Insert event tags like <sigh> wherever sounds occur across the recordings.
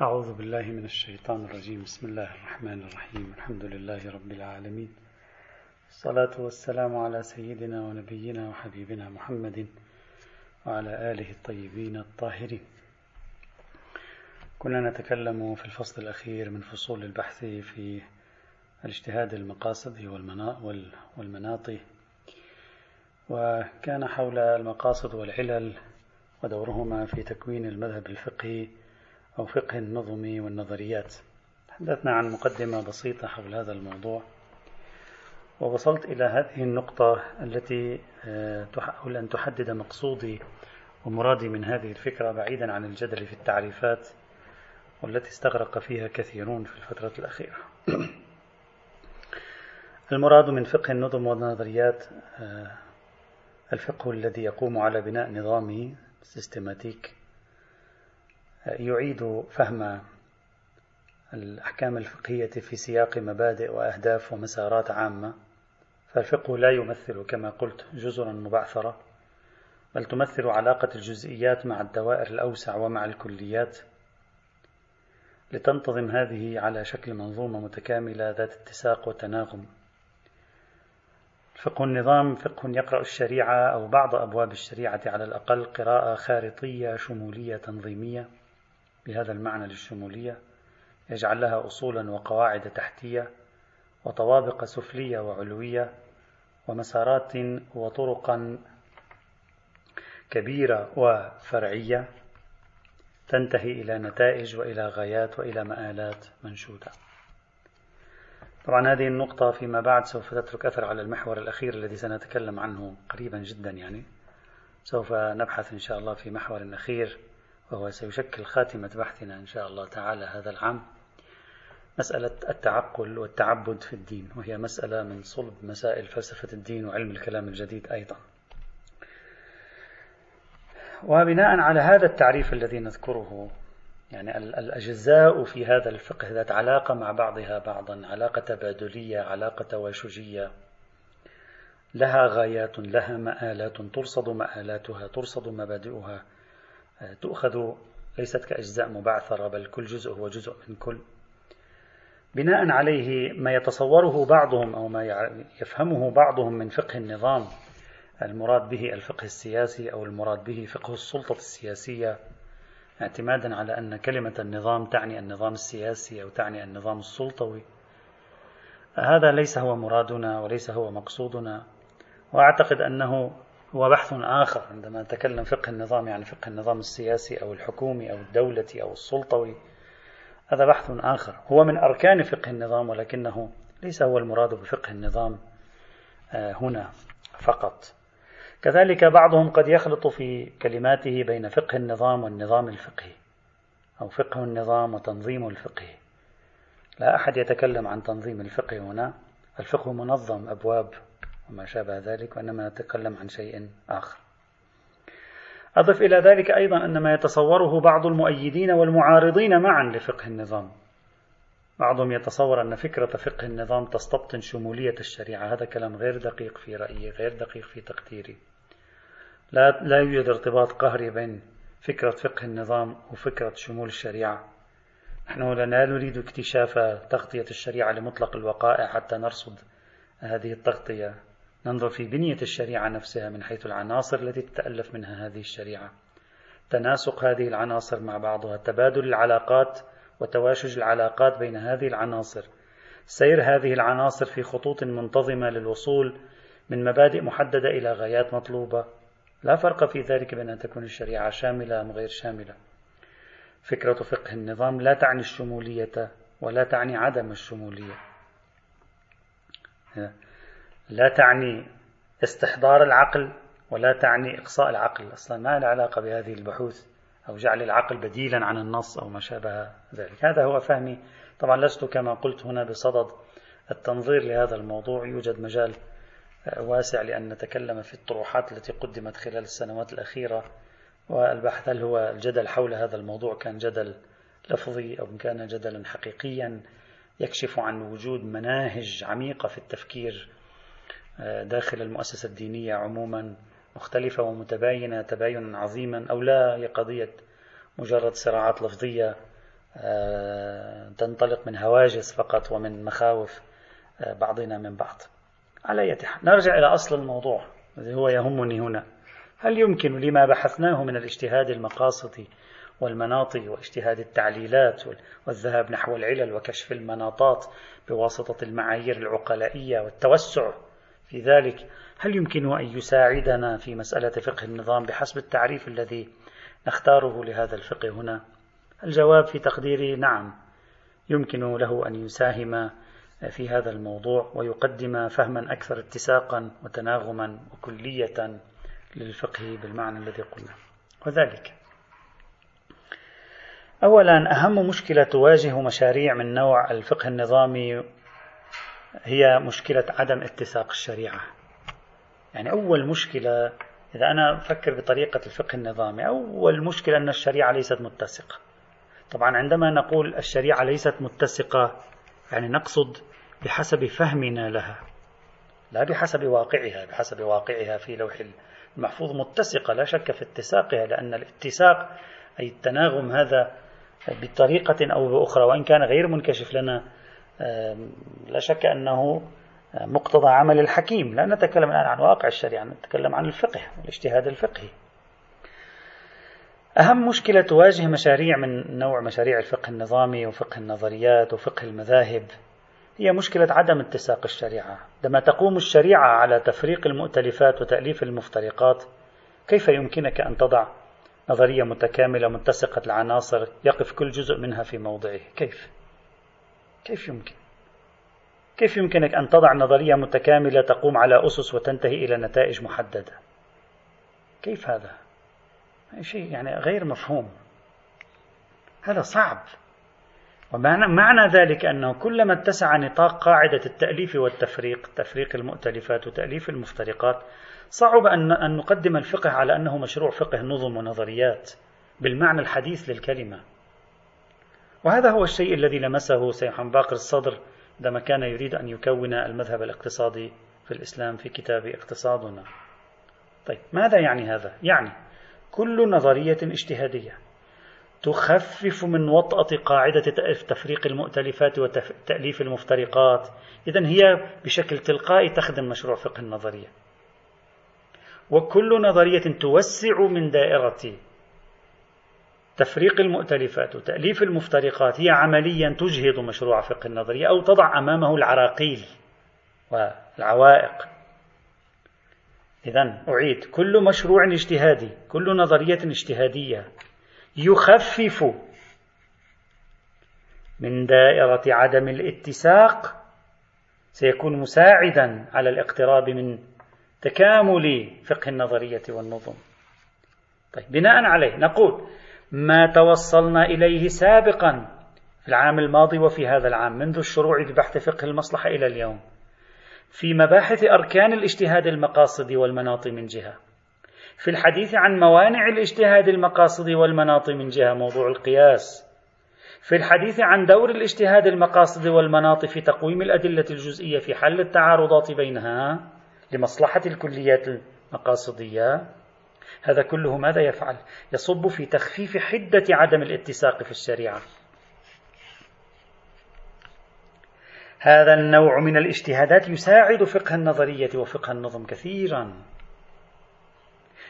أعوذ بالله من الشيطان الرجيم. بسم الله الرحمن الرحيم. الحمد لله رب العالمين. الصلاة والسلام على سيدنا ونبينا وحبيبنا محمد وعلى آله الطيبين الطاهرين. كنا نتكلم في الفصل الأخير من فصول البحث في الاجتهاد المقاصد والمناط. وكان حول المقاصد والعلل ودورهما في تكوين المذهب الفقهي أو فقه النظم والنظريات. تحدثنا عن مقدمة بسيطة حول هذا الموضوع. ووصلت إلى هذه النقطة التي آه، تحاول أن تحدد مقصودي ومرادي من هذه الفكرة بعيدا عن الجدل في التعريفات والتي استغرق فيها كثيرون في الفترة الأخيرة. <clears throat> المراد من فقه النظم والنظريات آه، الفقه الذي يقوم على بناء نظامي سيستماتيك يعيد فهم الأحكام الفقهية في سياق مبادئ وأهداف ومسارات عامة. فالفقه لا يمثل كما قلت جزرا مبعثرة بل تمثل علاقة الجزئيات مع الدوائر الأوسع ومع الكليات. لتنتظم هذه على شكل منظومة متكاملة ذات اتساق وتناغم. فقه النظام فقه يقرأ الشريعة أو بعض أبواب الشريعة على الأقل قراءة خارطية شمولية تنظيمية. بهذا المعنى للشمولية يجعل لها أصولا وقواعد تحتية وطوابق سفلية وعلوية ومسارات وطرقا كبيرة وفرعية تنتهي إلى نتائج وإلى غايات وإلى مآلات منشودة. طبعا هذه النقطة فيما بعد سوف تترك أثر على المحور الأخير الذي سنتكلم عنه قريبا جدا يعني. سوف نبحث إن شاء الله في محور أخير وهو سيشكل خاتمة بحثنا إن شاء الله تعالى هذا العام مسألة التعقل والتعبد في الدين وهي مسألة من صلب مسائل فلسفة الدين وعلم الكلام الجديد أيضا. وبناء على هذا التعريف الذي نذكره يعني الأجزاء في هذا الفقه ذات علاقة مع بعضها بعضا علاقة تبادلية علاقة تواشجية لها غايات لها مآلات ترصد مآلاتها ترصد مبادئها. تؤخذ ليست كأجزاء مبعثرة بل كل جزء هو جزء من كل. بناء عليه ما يتصوره بعضهم أو ما يفهمه بعضهم من فقه النظام المراد به الفقه السياسي أو المراد به فقه السلطة السياسية اعتمادا على أن كلمة النظام تعني النظام السياسي أو تعني النظام السلطوي. هذا ليس هو مرادنا وليس هو مقصودنا وأعتقد أنه هو بحث آخر عندما نتكلم فقه النظام يعني فقه النظام السياسي أو الحكومي أو الدولة أو السلطوي هذا بحث آخر. هو من أركان فقه النظام ولكنه ليس هو المراد بفقه النظام آه، هنا فقط. كذلك بعضهم قد يخلط في كلماته بين فقه النظام والنظام الفقهي أو فقه النظام وتنظيم الفقه. لا أحد يتكلم عن تنظيم الفقه هنا. الفقه منظم أبواب وما شابه ذلك وإنما نتكلم عن شيء آخر. أضف إلى ذلك أيضا أن ما يتصوره بعض المؤيدين والمعارضين معا لفقه النظام. بعضهم يتصور أن فكرة فقه النظام تستبطن شمولية الشريعة. هذا كلام غير دقيق في رأيي غير دقيق في تقديري. لا, لا يوجد ارتباط قهري بين فكرة فقه النظام وفكرة شمول الشريعة. نحن لا نريد اكتشاف تغطية الشريعة لمطلق الوقائع حتى نرصد هذه التغطية. ننظر في بنية الشريعة نفسها من حيث العناصر التي تتألف منها هذه الشريعة. تناسق هذه العناصر مع بعضها تبادل العلاقات وتواشج العلاقات بين هذه العناصر. سير هذه العناصر في خطوط منتظمة للوصول من مبادئ محددة إلى غايات مطلوبة. لا فرق في ذلك بين أن تكون الشريعة شاملة أم غير شاملة. فكرة فقه النظام لا تعني الشمولية ولا تعني عدم الشمولية. لا تعني استحضار العقل ولا تعني إقصاء العقل. أصلا ما له علاقة بهذه البحوث أو جعل العقل بديلا عن النص أو ما شابه ذلك. هذا هو فهمي. طبعا لست كما قلت هنا بصدد التنظير لهذا الموضوع. يوجد مجال واسع لأن نتكلم في الطروحات التي قدمت خلال السنوات الأخيرة والبحث هل هو الجدل حول هذا الموضوع كان جدل لفظي أو كان جدلا حقيقيا يكشف عن وجود مناهج عميقة في التفكير داخل المؤسسة الدينية عموما مختلفة ومتباينة تباينا عظيما أو لا هي قضية مجرد صراعات لفظية آه، تنطلق من هواجس فقط ومن مخاوف آه، بعضنا من بعض. على أي حال نرجع إلى أصل الموضوع الذي هو يهمني هنا. هل يمكن لما بحثناه من الاجتهاد المقاصدي والمناط واجتهاد التعليلات والذهاب نحو العلل وكشف المناطات بواسطة المعايير العقلائية والتوسع في ذلك. هل يمكن أن يساعدنا في مسألة فقه النظام بحسب التعريف الذي نختاره لهذا الفقه هنا؟ الجواب في تقديري نعم. يمكن له أن يساهم في هذا الموضوع ويقدم فهما أكثر اتساقا وتناغما وكلية للفقه بالمعنى الذي قلنا. وذلك. أولا أهم مشكلة تواجه مشاريع من نوع الفقه النظامي هي مشكلة عدم اتساق الشريعة. يعني أول مشكلة إذا أنا أفكر بطريقة الفقه النظامي أول مشكلة أن الشريعة ليست متسقة. طبعا عندما نقول الشريعة ليست متسقة يعني نقصد بحسب فهمنا لها. لا بحسب واقعها بحسب واقعها في لوح المحفوظ متسقة. لا شك في اتساقها لأن الاتساق أي التناغم هذا بطريقة أو بأخرى وإن كان غير منكشف لنا لا شك أنه مقتضى عمل الحكيم. لا نتكلم الآن عن واقع الشريعة نتكلم عن الفقه الاجتهاد الفقهي. أهم مشكلة تواجه مشاريع من نوع مشاريع الفقه النظامي وفقه النظريات وفقه المذاهب هي مشكلة عدم اتساق الشريعة. عندما تقوم الشريعة على تفريق المؤتلفات وتأليف المفترقات كيف يمكنك أن تضع نظرية متكاملة متسقة العناصر يقف كل جزء منها في موضعه؟ كيف؟ كيف يمكن؟ كيف يمكنك أن تضع نظرية متكاملة تقوم على أسس وتنتهي إلى نتائج محددة؟ كيف هذا؟ شيء يعني غير مفهوم هذا صعب ومعنى معنى ذلك أنه كلما اتسع نطاق قاعدة التأليف والتفريق تفريق المؤتلفات وتأليف المفترقات صعب أن نقدم الفقه على أنه مشروع فقه نظم ونظريات بالمعنى الحديث للكلمة وهذا هو الشيء الذي لمسه سيد باقر الصدر عندما كان يريد أن يكون المذهب الاقتصادي في الإسلام في كتاب اقتصادنا. طيب ماذا يعني هذا؟ يعني كل نظرية اجتهادية تخفف من وطأة قاعدة تفريق المؤتلفات وتأليف المفترقات. إذا هي بشكل تلقائي تخدم مشروع فقه النظرية. وكل نظرية توسع من دائرة تفريق المؤتلفات وتأليف المفترقات هي عمليا تجهض مشروع فقه النظرية أو تضع أمامه العراقيل والعوائق إذا أعيد كل مشروع اجتهادي كل نظرية اجتهادية يخفف من دائرة عدم الاتساق سيكون مساعدا على الاقتراب من تكامل فقه النظرية والنظم. طيب بناء عليه نقول ما توصلنا إليه سابقا في العام الماضي وفي هذا العام منذ الشروع ببحث فقه المصلحة إلى اليوم في مباحث أركان الاجتهاد المقاصدي والمناط من جهة. في الحديث عن موانع الاجتهاد المقاصدي والمناط من جهة موضوع القياس. في الحديث عن دور الاجتهاد المقاصدي والمناط في تقويم الأدلة الجزئية في حل التعارضات بينها لمصلحة الكليات المقاصدية. هذا كله ماذا يفعل؟ يصب في تخفيف حدة عدم الاتساق في الشريعة. هذا النوع من الاجتهادات يساعد فقه النظرية وفقه النظم كثيرا.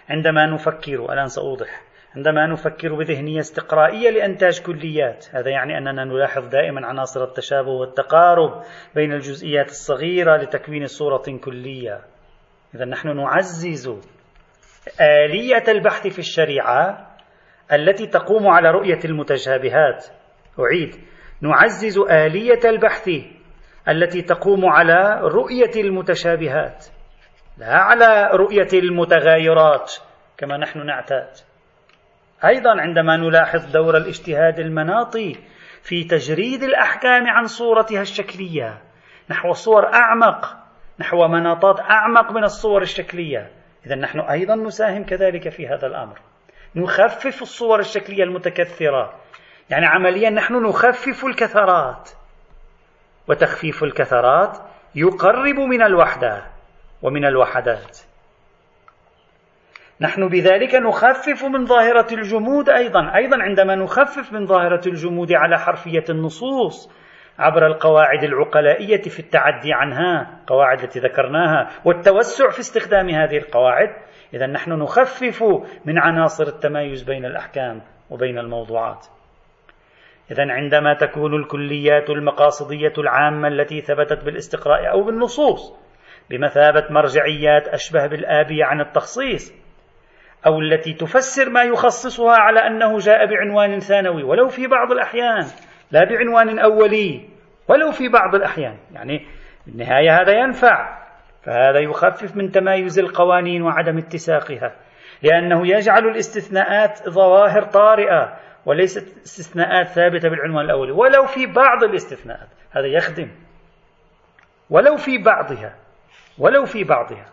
عندما نفكر الآن سأوضح عندما نفكر بذهنية استقرائية لإنتاج كليات هذا يعني أننا نلاحظ دائما عناصر التشابه والتقارب بين الجزئيات الصغيرة لتكوين صورة كلية. إذا نحن نعزز آلية البحث في الشريعة التي تقوم على رؤية المتشابهات. أعيد. نعزز آلية البحث التي تقوم على رؤية المتشابهات. لا على رؤية المتغايرات كما نحن نعتاد. أيضا عندما نلاحظ دور الاجتهاد المناطي في تجريد الأحكام عن صورتها الشكلية نحو صور أعمق نحو مناطات أعمق من الصور الشكلية إذا نحن أيضا نساهم كذلك في هذا الأمر. نخفف الصور الشكلية المتكثرة. يعني عمليا نحن نخفف الكثرات. وتخفيف الكثرات يقرب من الوحدة ومن الوحدات. نحن بذلك نخفف من ظاهرة الجمود أيضا. أيضا عندما نخفف من ظاهرة الجمود على حرفية النصوص عبر القواعد العقلائية في التعدي عنها قواعد التي ذكرناها والتوسع في استخدام هذه القواعد. إذا نحن نخفف من عناصر التمايز بين الأحكام وبين الموضوعات. إذا عندما تكون الكليات المقاصدية العامة التي ثبتت بالاستقراء أو بالنصوص بمثابة مرجعيات أشبه بالآبية عن التخصيص أو التي تفسر ما يخصصها على أنه جاء بعنوان ثانوي ولو في بعض الأحيان لا بعنوان أولي ولو في بعض الأحيان. يعني بالنهاية هذا ينفع فهذا يخفف من تمايز القوانين وعدم اتساقها لأنه يجعل الاستثناءات ظواهر طارئة وليست استثناءات ثابتة بالعنوان الأولي. ولو في بعض الاستثناءات هذا يخدم. ولو في بعضها ولو في بعضها.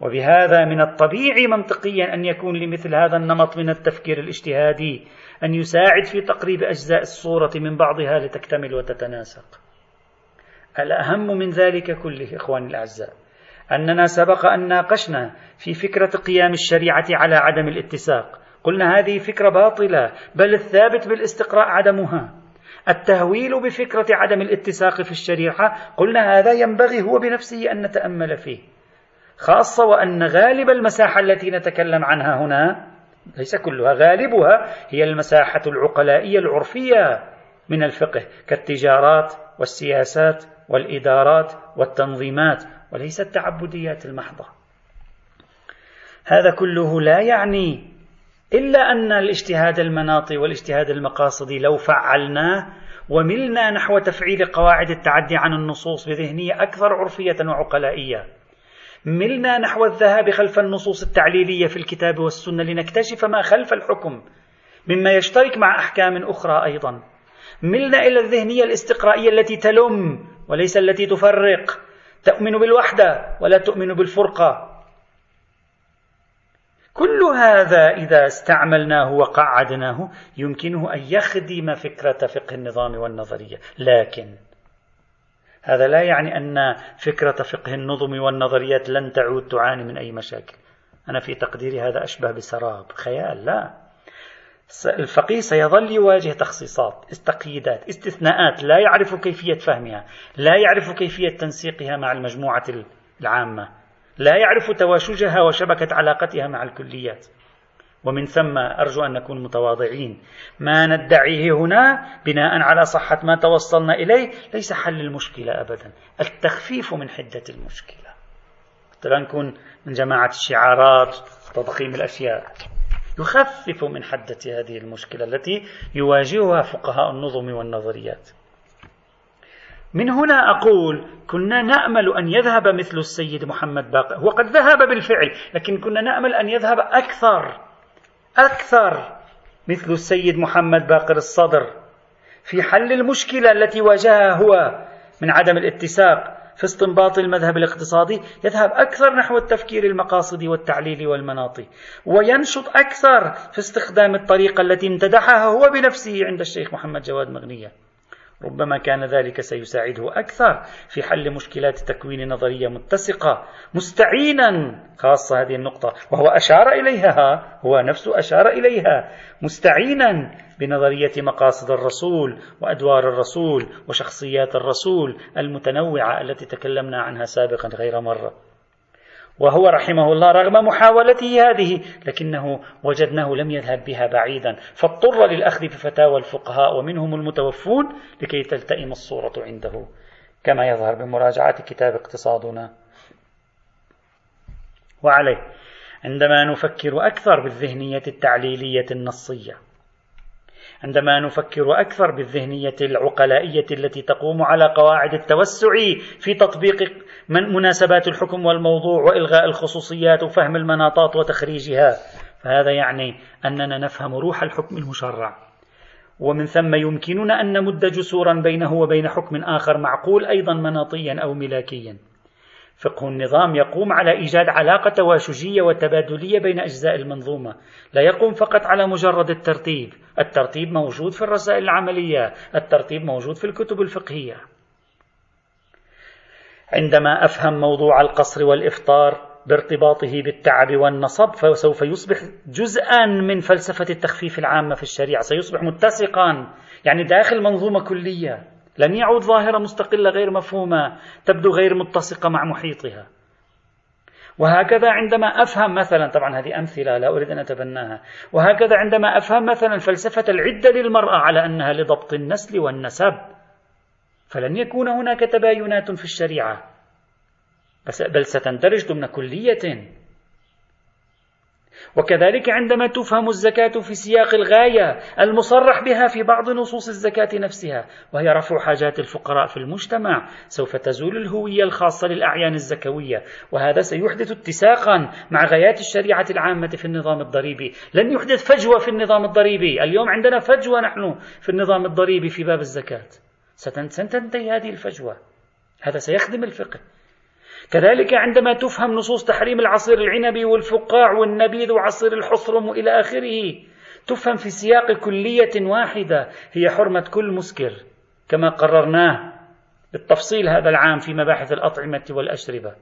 وبهذا من الطبيعي منطقيا أن يكون لمثل هذا النمط من التفكير الاجتهادي أن يساعد في تقريب أجزاء الصورة من بعضها لتكتمل وتتناسق. الأهم من ذلك كله إخواني الأعزاء أننا سبق أن ناقشنا في فكرة قيام الشريعة على عدم الاتساق. قلنا هذه فكرة باطلة بل الثابت بالاستقراء عدمها. التهويل بفكرة عدم الاتساق في الشريعة قلنا هذا ينبغي هو بنفسه أن نتأمل فيه. خاصة وأن غالب المساحة التي نتكلم عنها هنا ليس كلها غالبها هي المساحة العقلائية العرفية من الفقه كالتجارات والسياسات والإدارات والتنظيمات وليس التعبديات المحضة. هذا كله لا يعني إلا أن الاجتهاد المناطي والاجتهاد المقاصدي لو فعلناه وملنا نحو تفعيل قواعد التعدي عن النصوص بذهنية أكثر عرفية وعقلائية. ملنا نحو الذهاب خلف النصوص التعليلية في الكتاب والسنة لنكتشف ما خلف الحكم مما يشترك مع أحكام أخرى أيضا. ملنا إلى الذهنية الاستقرائية التي تلم وليس التي تفرق. تؤمن بالوحدة ولا تؤمن بالفرقة. كل هذا إذا استعملناه وقعدناه يمكنه أن يخدم فكرة فقه النظام والنظرية. لكن هذا لا يعني أن فكرة فقه النظم والنظريات لن تعود تعاني من أي مشاكل. أنا في تقديري هذا أشبه بسراب خيال لا. الفقيه سيظل يواجه تخصيصات تقييدات استثناءات لا يعرف كيفية فهمها لا يعرف كيفية تنسيقها مع المجموعة العامة لا يعرف تواشجها وشبكة علاقتها مع الكليات. ومن ثم أرجو أن نكون متواضعين. ما ندعيه هنا بناء على صحة ما توصلنا إليه ليس حل المشكلة أبدا التخفيف من حدة المشكلة. لا نكون من جماعة الشعارات تضخيم الأشياء. يخفف من حدة هذه المشكلة التي يواجهها فقهاء النظم والنظريات. من هنا أقول كنا نأمل أن يذهب مثل السيد محمد باقر. هو قد ذهب بالفعل لكن كنا نأمل أن يذهب أكثر. أكثر مثل السيد محمد باقر الصدر في حل المشكلة التي واجهها هو من عدم الاتساق في استنباط المذهب الاقتصادي يذهب أكثر نحو التفكير المقاصدي والتعليل والمناطي وينشط أكثر في استخدام الطريقة التي امتدحها هو بنفسه عند الشيخ محمد جواد مغنية. ربما كان ذلك سيساعده أكثر في حل مشكلات تكوين نظرية متسقة مستعينا خاصة هذه النقطة وهو أشار إليها هو نفسه أشار إليها مستعينا بنظرية مقاصد الرسول وأدوار الرسول وشخصيات الرسول المتنوعة التي تكلمنا عنها سابقا غير مرة. وهو رحمه الله رغم محاولته هذه لكنه وجدناه لم يذهب بها بعيدا فاضطر للأخذ بفتاوى الفقهاء ومنهم المتوفون لكي تلتئم الصورة عنده. كما يظهر بمراجعة كتاب اقتصادنا. وعليه عندما نفكر أكثر بالذهنية التعليلية النصية. عندما نفكر أكثر بالذهنية العقلائية التي تقوم على قواعد التوسع في تطبيق من مناسبات الحكم والموضوع وإلغاء الخصوصيات وفهم المناطات وتخريجها فهذا يعني أننا نفهم روح الحكم المشرع. ومن ثم يمكننا أن نمد جسورا بينه وبين حكم آخر معقول أيضا مناطيا أو ملاكيا. فقه النظام يقوم على إيجاد علاقة تواشجية وتبادلية بين أجزاء المنظومة لا يقوم فقط على مجرد الترتيب الترتيب موجود في الرسائل العملية الترتيب موجود في الكتب الفقهية. عندما أفهم موضوع القصر والإفطار وبارتباطه بالتعب والنصب فسوف يصبح جزءا من فلسفة التخفيف العامة في الشريعة سيصبح متسقا يعني داخل منظومة كلية. لن يعود ظاهرة مستقلة غير مفهومة تبدو غير متسقة مع محيطها. وهكذا عندما أفهم مثلا طبعا هذه أمثلة لا أريد أن أتبناها. وهكذا عندما أفهم مثلا فلسفة العدة للمرأة على أنها لضبط النسل والنسب فلن يكون هناك تباينات في الشريعة. بل ستندرج ضمن كلية وكذلك عندما تفهم الزكاة في سياق الغاية المصرح بها في بعض نصوص الزكاة نفسها وهي رفع حاجات الفقراء في المجتمع سوف تزول الهوية الخاصة للأعيان الزكوية وهذا سيحدث اتساقا مع غايات الشريعة العامة في النظام الضريبي. لن يحدث فجوة في النظام الضريبي. اليوم عندنا فجوة نحن في النظام الضريبي في باب الزكاة. ستنتهي هذه الفجوة. هذا سيخدم الفقه. كذلك عندما تفهم نصوص تحريم العصير العنبي والفقاع والنبيذ وعصير الحصرم إلى آخره تفهم في سياق كلية واحدة هي حرمة كل مسكر كما قررناه بالتفصيل هذا العام في مباحث الأطعمة والأشربة.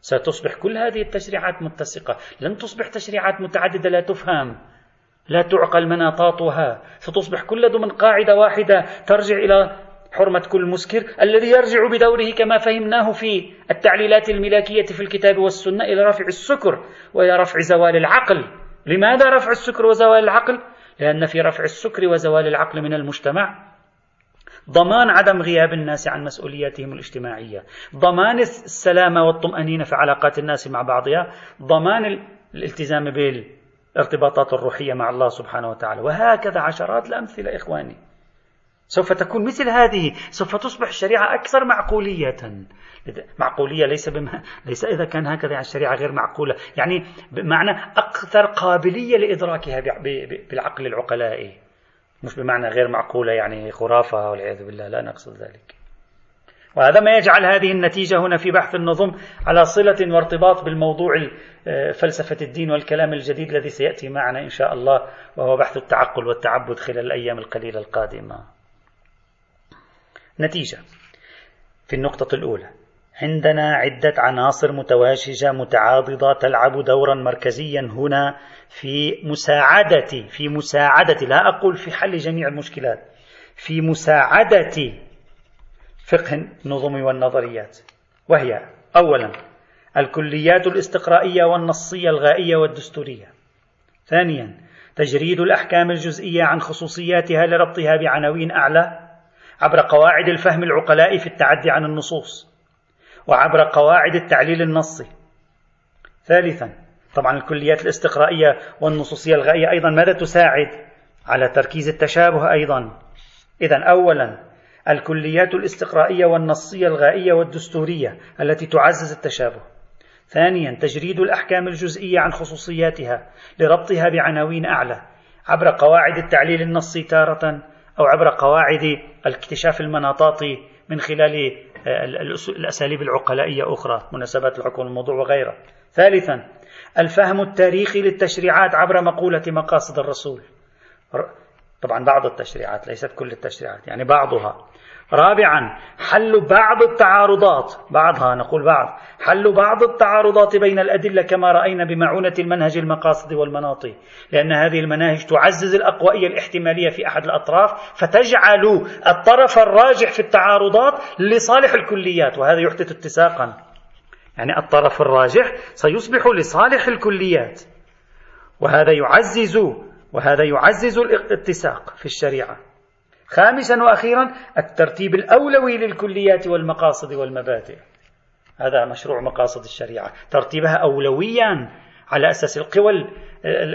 ستصبح كل هذه التشريعات متسقة. لن تصبح تشريعات متعددة لا تفهم لا تعقل مناطاتها. ستصبح كل ضمن قاعدة واحدة ترجع إلى حرمة كل مسكر الذي يرجع بدوره كما فهمناه في التعليلات الملاكية في الكتاب والسنة إلى رفع السكر وإلى رفع زوال العقل. لماذا رفع السكر وزوال العقل؟ لأن في رفع السكر وزوال العقل من المجتمع ضمان عدم غياب الناس عن مسؤولياتهم الاجتماعية. ضمان السلامة والطمأنينة في علاقات الناس مع بعضها. ضمان الالتزام بالارتباطات الروحية مع الله سبحانه وتعالى. وهكذا عشرات الأمثلة إخواني. سوف تكون مثل هذه. سوف تصبح الشريعة أكثر معقولية. معقولية ليس بما ليس إذا كان هكذا يعني الشريعة غير معقولة. يعني بمعنى أكثر قابلية لإدراكها بالعقل العقلائي. مش بمعنى غير معقولة يعني خرافة والعياذ بالله. لا نقصد ذلك. وهذا ما يجعل هذه النتيجة هنا في بحث النظم على صلة وارتباط بالموضوع فلسفة الدين والكلام الجديد الذي سيأتي معنا إن شاء الله وهو بحث التعقل والتعبد خلال الأيام القليلة القادمة. نتيجة. في النقطة الأولى عندنا عدة عناصر متواشجة متعاضدة تلعب دورا مركزيا هنا في مساعدة في مساعدة لا أقول في حل جميع المشكلات في مساعدة فقه النظم والنظريات. وهي أولا الكليات الاستقرائية والنصية الغائية والدستورية. ثانيا تجريد الأحكام الجزئية عن خصوصياتها لربطها بعناوين أعلى. عبر قواعد الفهم العقلاء في التعدي عن النصوص وعبر قواعد التعليل النصي. ثالثا طبعا الكليات الاستقرائية والنصوصية الغائية أيضا ماذا تساعد؟ على تركيز التشابه أيضا. إذا أولا الكليات الاستقرائية والنصية الغائية والدستورية التي تعزز التشابه. ثانيا تجريد الأحكام الجزئية عن خصوصياتها لربطها بعناوين أعلى. عبر قواعد التعليل النصي تارة أو عبر قواعد الاكتشاف المناطاتي من خلال آه، الأساليب العقلائية أخرى مناسبات الحكم الموضوع وغيرها ثالثا الفهم التاريخي للتشريعات عبر مقولة مقاصد الرسول. طبعا بعض التشريعات ليست كل التشريعات يعني بعضها. رابعا حل بعض التعارضات. بعضها نقول بعض. حل بعض التعارضات بين الأدلة كما رأينا بمعونة المنهج المقاصد والمناطي لأن هذه المناهج تعزز الأقوائية الاحتمالية في أحد الأطراف فتجعل الطرف الراجح في التعارضات لصالح الكليات وهذا يحدث اتساقا. يعني الطرف الراجح سيصبح لصالح الكليات. وهذا يعزز وهذا يعزز الاتساق في الشريعة. خامسا وأخيرا الترتيب الأولوي للكليات والمقاصد والمبادئ. هذا مشروع مقاصد الشريعة. ترتيبها اولويا على أساس القوى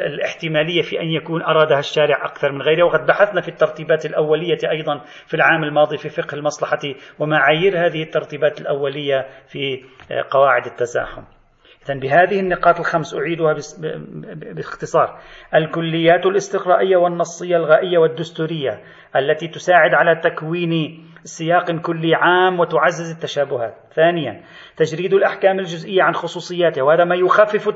الاحتمالية في أن يكون أرادها الشارع أكثر من غيره وقد بحثنا في الترتيبات الأولية أيضا في العام الماضي في فقه المصلحة ومعايير هذه الترتيبات الأولية في قواعد التزاحم. إذا بهذه النقاط الخمس أعيدها باختصار. الكليات الاستقرائية والنصية الغائية والدستورية التي تساعد على تكوين سياق كلي عام وتعزز التشابهات. ثانيا تجريد الأحكام الجزئية عن خصوصياتها وهذا ما يخفف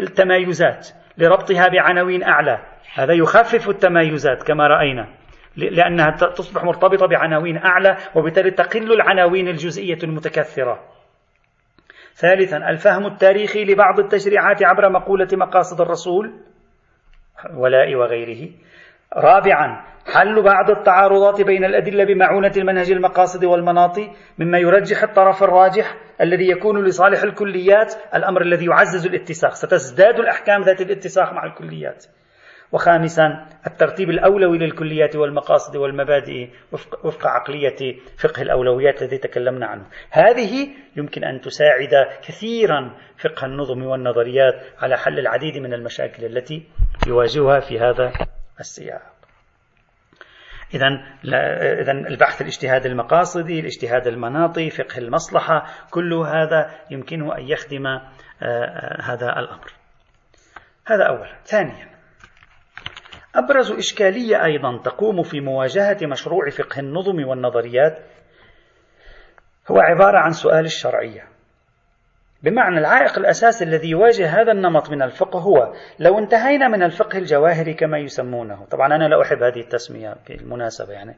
التمايزات لربطها بعناوين أعلى. هذا يخفف التمايزات كما رأينا لأنها تصبح مرتبطة بعناوين أعلى وبالتالي تقل العناوين الجزئية المتكثرة. ثالثا الفهم التاريخي لبعض التشريعات عبر مقولة مقاصد الرسول ولاء وغيره. رابعا حل بعض التعارضات بين الأدلة بمعونة المنهج المقاصد والمناط مما يرجح الطرف الراجح الذي يكون لصالح الكليات الأمر الذي يعزز الاتساق. ستزداد الأحكام ذات الاتساق مع الكليات. وخامسا الترتيب الأولوي للكليات والمقاصد والمبادئ وفق, عقلية فقه الأولويات الذي تكلمنا عنه هذه يمكن أن تساعد كثيرا فقه النظم والنظريات على حل العديد من المشاكل التي يواجهها في هذا السياق إذا إذا البحث الاجتهاد المقاصدي، الاجتهاد المناطي، فقه المصلحة، كل هذا يمكنه أن يخدم آه، آه، هذا الأمر. هذا أولا. ثانيا أبرز إشكالية أيضا تقوم في مواجهة مشروع فقه النظم والنظريات هو عبارة عن سؤال الشرعية. بمعنى العائق الأساسي الذي يواجه هذا النمط من الفقه هو لو انتهينا من الفقه الجواهري كما يسمونه. طبعا أنا لا أحب هذه التسمية بالمناسبة يعني.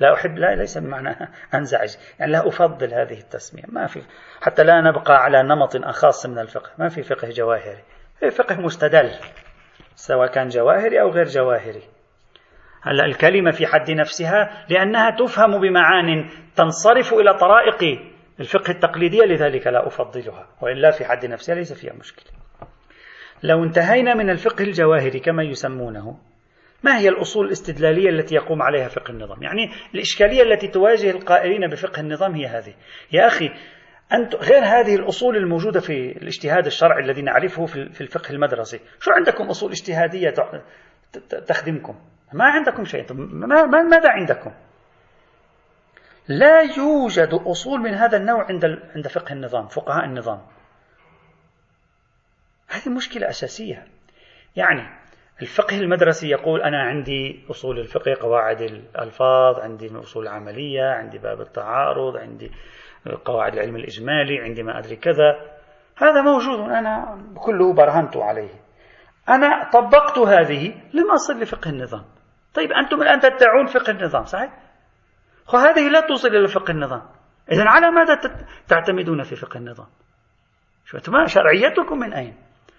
لا أحب لا ليس بمعنى <laughs> أنزعج. يعني لا أفضل هذه التسمية. ما في حتى لا نبقى على نمط أخاص من الفقه. ما في فقه جواهري. فقه مستدل. سواء كان جواهري أو غير جواهري. هلا الكلمة في حد نفسها لأنها تفهم بمعان تنصرف إلى طرائق الفقه التقليدية لذلك لا أفضلها وإلا في حد نفسها ليس فيها مشكلة. لو انتهينا من الفقه الجواهري كما يسمونه ما هي الأصول الاستدلالية التي يقوم عليها فقه النظام؟ يعني الإشكالية التي تواجه القائلين بفقه النظام هي هذه. يا أخي أنت غير هذه الأصول الموجودة في الاجتهاد الشرعي الذي نعرفه في الفقه المدرسي. شو عندكم أصول اجتهادية تخدمكم؟ ما عندكم شيء. ماذا عندكم؟ لا يوجد أصول من هذا النوع عند عند فقه النظام فقهاء النظام. هذه مشكلة أساسية. يعني الفقه المدرسي يقول أنا عندي أصول الفقه قواعد الألفاظ عندي أصول العملية عندي باب التعارض عندي قواعد العلم الإجمالي عندي ما أدري كذا هذا موجود أنا كله برهنت عليه أنا طبقت هذه لم أصل لفقه النظام طيب أنتم الآن تدعون فقه النظام صحيح؟ وهذه لا توصل إلى فقه النظام إذا على ماذا تعتمدون في فقه النظام؟ شو شرعيتكم من أين؟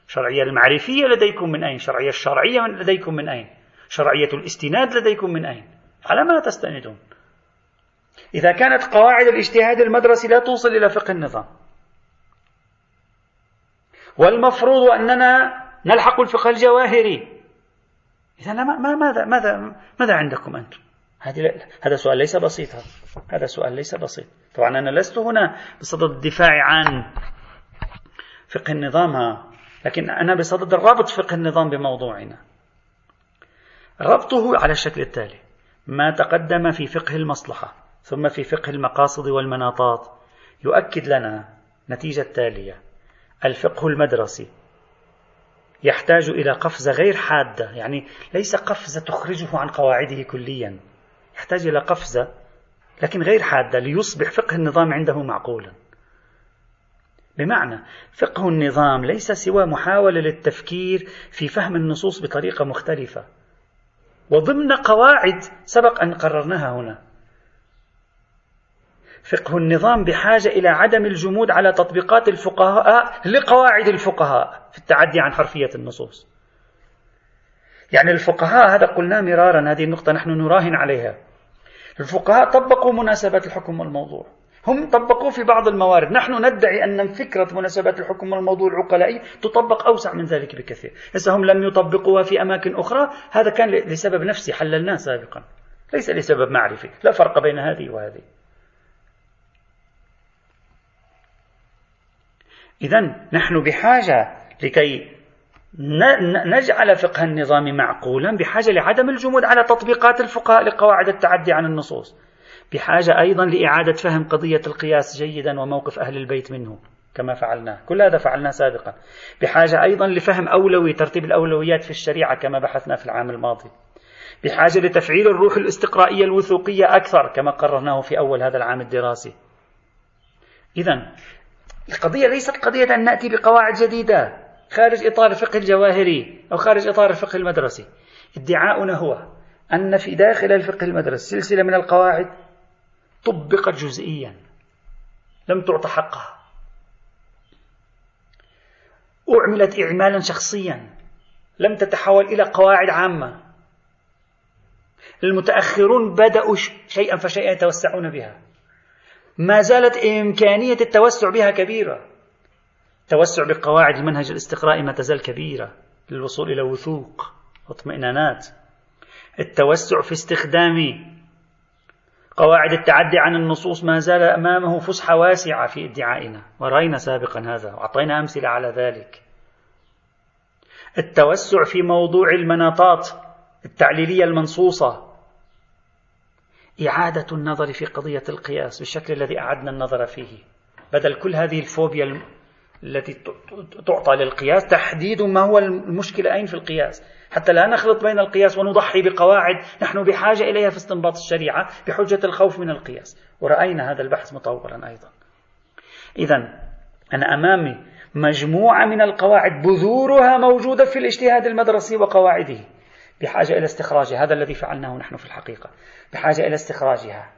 شرعية المعرفية لديكم من أين؟ شرعية الشرعية لديكم من أين؟ شرعية الاستناد لديكم من أين؟ على ماذا تستندون؟ إذا كانت قواعد الاجتهاد المدرسي لا توصل إلى فقه النظام. والمفروض أننا نلحق الفقه الجواهري. إذا ما ماذا ماذا ماذا عندكم أنتم؟ هذه هذا سؤال ليس بسيطا هذا سؤال ليس بسيط. طبعا أنا لست هنا بصدد الدفاع عن فقه النظام لكن أنا بصدد ربط فقه النظام بموضوعنا. ربطه على الشكل التالي. ما تقدم في فقه المصلحة. ثم في فقه المقاصد والمناطات يؤكد لنا نتيجة التالية الفقه المدرسي يحتاج إلى قفزة غير حادة يعني ليس قفزة تخرجه عن قواعده كليا. يحتاج إلى قفزة لكن غير حادة ليصبح فقه النظام عنده معقولا. بمعنى فقه النظام ليس سوى محاولة للتفكير في فهم النصوص بطريقة مختلفة. وضمن قواعد سبق أن قررناها هنا. فقه النظام بحاجة إلى عدم الجمود على تطبيقات الفقهاء لقواعد الفقهاء في التعدي عن حرفية النصوص. يعني الفقهاء هذا قلنا مرارا هذه النقطة نحن نراهن عليها. الفقهاء طبقوا مناسبات الحكم والموضوع. هم طبقوه في بعض الموارد. نحن ندعي أن فكرة مناسبات الحكم والموضوع العقلائي تطبق أوسع من ذلك بكثير. إذا هم لم يطبقوها في أماكن أخرى هذا كان لسبب نفسي حللناه سابقا. ليس لسبب معرفي. لا فرق بين هذه وهذه. إذا نحن بحاجة لكي نجعل فقه النظام معقولا بحاجة لعدم الجمود على تطبيقات الفقهاء لقواعد التعدي عن النصوص. بحاجة أيضا لإعادة فهم قضية القياس جيدا وموقف أهل البيت منه كما فعلناه. كل هذا فعلناه سابقا. بحاجة أيضا لفهم أولوي ترتيب الأولويات في الشريعة كما بحثنا في العام الماضي. بحاجة لتفعيل الروح الاستقرائية الوثوقية أكثر كما قررناه في أول هذا العام الدراسي. إذا القضية ليست قضية أن نأتي بقواعد جديدة خارج إطار الفقه الجواهري أو خارج إطار الفقه المدرسي ادعاؤنا هو أن في داخل الفقه المدرسي سلسلة من القواعد طبقت جزئيا لم تعط حقها. أعملت إعمالا شخصيا لم تتحول إلى قواعد عامة. المتأخرون بدأوا شيئا فشيئا يتوسعون بها. ما زالت إمكانية التوسع بها كبيرة. التوسع بقواعد المنهج الاستقرائي ما تزال كبيرة للوصول إلى وثوق واطمئنانات. التوسع في استخدام قواعد التعدي عن النصوص ما زال أمامه فسحة واسعة في ادعائنا ورأينا سابقا هذا وأعطينا أمثلة على ذلك. التوسع في موضوع المناطات التعليلية المنصوصة إعادة النظر في قضية القياس بالشكل الذي أعدنا النظر فيه. بدل كل هذه الفوبيا التي تعطى للقياس تحديد ما هو المشكلة أين في القياس. حتى لا نخلط بين القياس ونضحي بقواعد نحن بحاجة إليها في استنباط الشريعة بحجة الخوف من القياس. ورأينا هذا البحث مطولا أيضا. إذا أنا أمامي مجموعة من القواعد بذورها موجودة في الاجتهاد المدرسي وقواعده. بحاجة إلى استخراجها. هذا الذي فعلناه نحن في الحقيقة. بحاجة إلى استخراجها.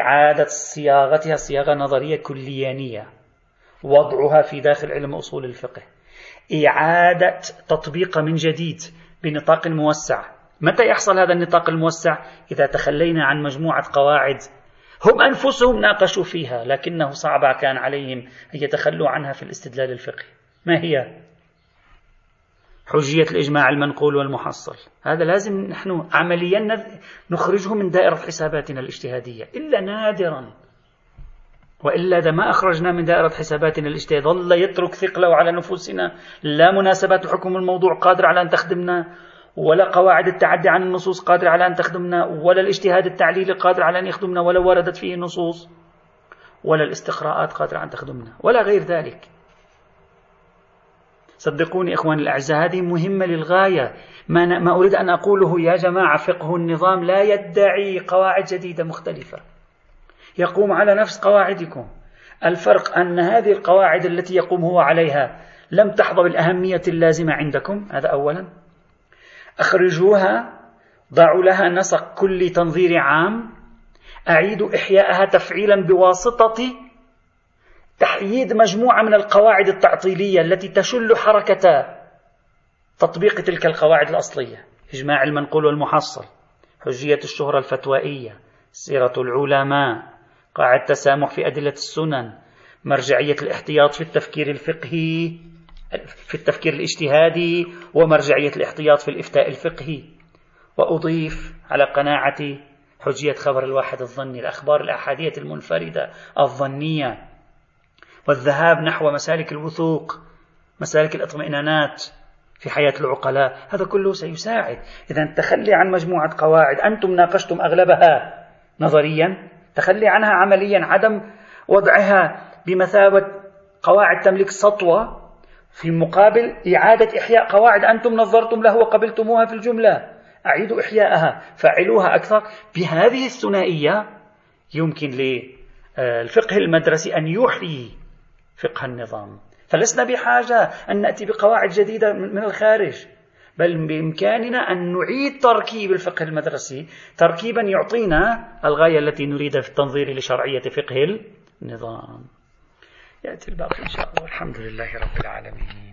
إعادة صياغتها صياغة نظرية كليانية. وضعها في داخل علم أصول الفقه. إعادة تطبيق من جديد بنطاق موسع. متى يحصل هذا النطاق الموسع؟ إذا تخلينا عن مجموعة قواعد. هم أنفسهم ناقشوا فيها لكنه صعب كان عليهم أن يتخلوا عنها في الاستدلال الفقهي. ما هي؟ حجية الإجماع المنقول والمحصل. هذا لازم نحن عمليا نخرجه من دائرة حساباتنا الاجتهادية. إلا نادرا. وإلا إذا ما أخرجنا من دائرة حساباتنا الاجتهاد ظل يترك ثقله على نفوسنا. لا مناسبات حكم الموضوع قادر على أن تخدمنا. ولا قواعد التعدي عن النصوص قادرة على أن تخدمنا. ولا الاجتهاد التعليلي قادر على أن يخدمنا. ولا وردت فيه نصوص ولا الاستقراءات قادرة أن تخدمنا. ولا غير ذلك. صدقوني إخواني الأعزاء هذه مهمة للغاية. ما, ما أريد أن أقوله يا جماعة فقه النظام لا يدعي قواعد جديدة مختلفة. يقوم على نفس قواعدكم. الفرق أن هذه القواعد التي يقوم هو عليها لم تحظى بالأهمية اللازمة عندكم. هذا أولا. أخرجوها ضعوا لها نسق كل تنظير عام. أعيدوا إحياءها تفعيلا بواسطة تحييد مجموعة من القواعد التعطيلية التي تشل حركة تطبيق تلك القواعد الأصلية. إجماع المنقول والمحصل حجية الشهرة الفتوائية سيرة العلماء قاعدة تسامح في أدلة السنن مرجعية الاحتياط في التفكير الفقهي في التفكير الاجتهادي ومرجعية الاحتياط في الإفتاء الفقهي. وأضيف على قناعتي حجية خبر الواحد الظني الأخبار الأحادية المنفردة الظنية. والذهاب نحو مسالك الوثوق مسالك الاطمئنانات في حياة العقلاء. هذا كله سيساعد. إذا التخلي عن مجموعة قواعد. أنتم ناقشتم أغلبها نظريا. تخلي عنها عمليا عدم وضعها بمثابة قواعد تملك سطوة في مقابل إعادة إحياء قواعد أنتم نظرتم له وقبلتموها في الجملة. أعيدوا إحياءها. فعلوها أكثر. بهذه الثنائية يمكن للفقه المدرسي أن يحيي فقه النظام. فلسنا بحاجة أن نأتي بقواعد جديدة من الخارج. بل بإمكاننا أن نعيد تركيب الفقه المدرسي تركيبا يعطينا الغاية التي نريدها في التنظير لشرعية فقه النظام. يأتي الباقي إن شاء الله. والحمد لله رب العالمين.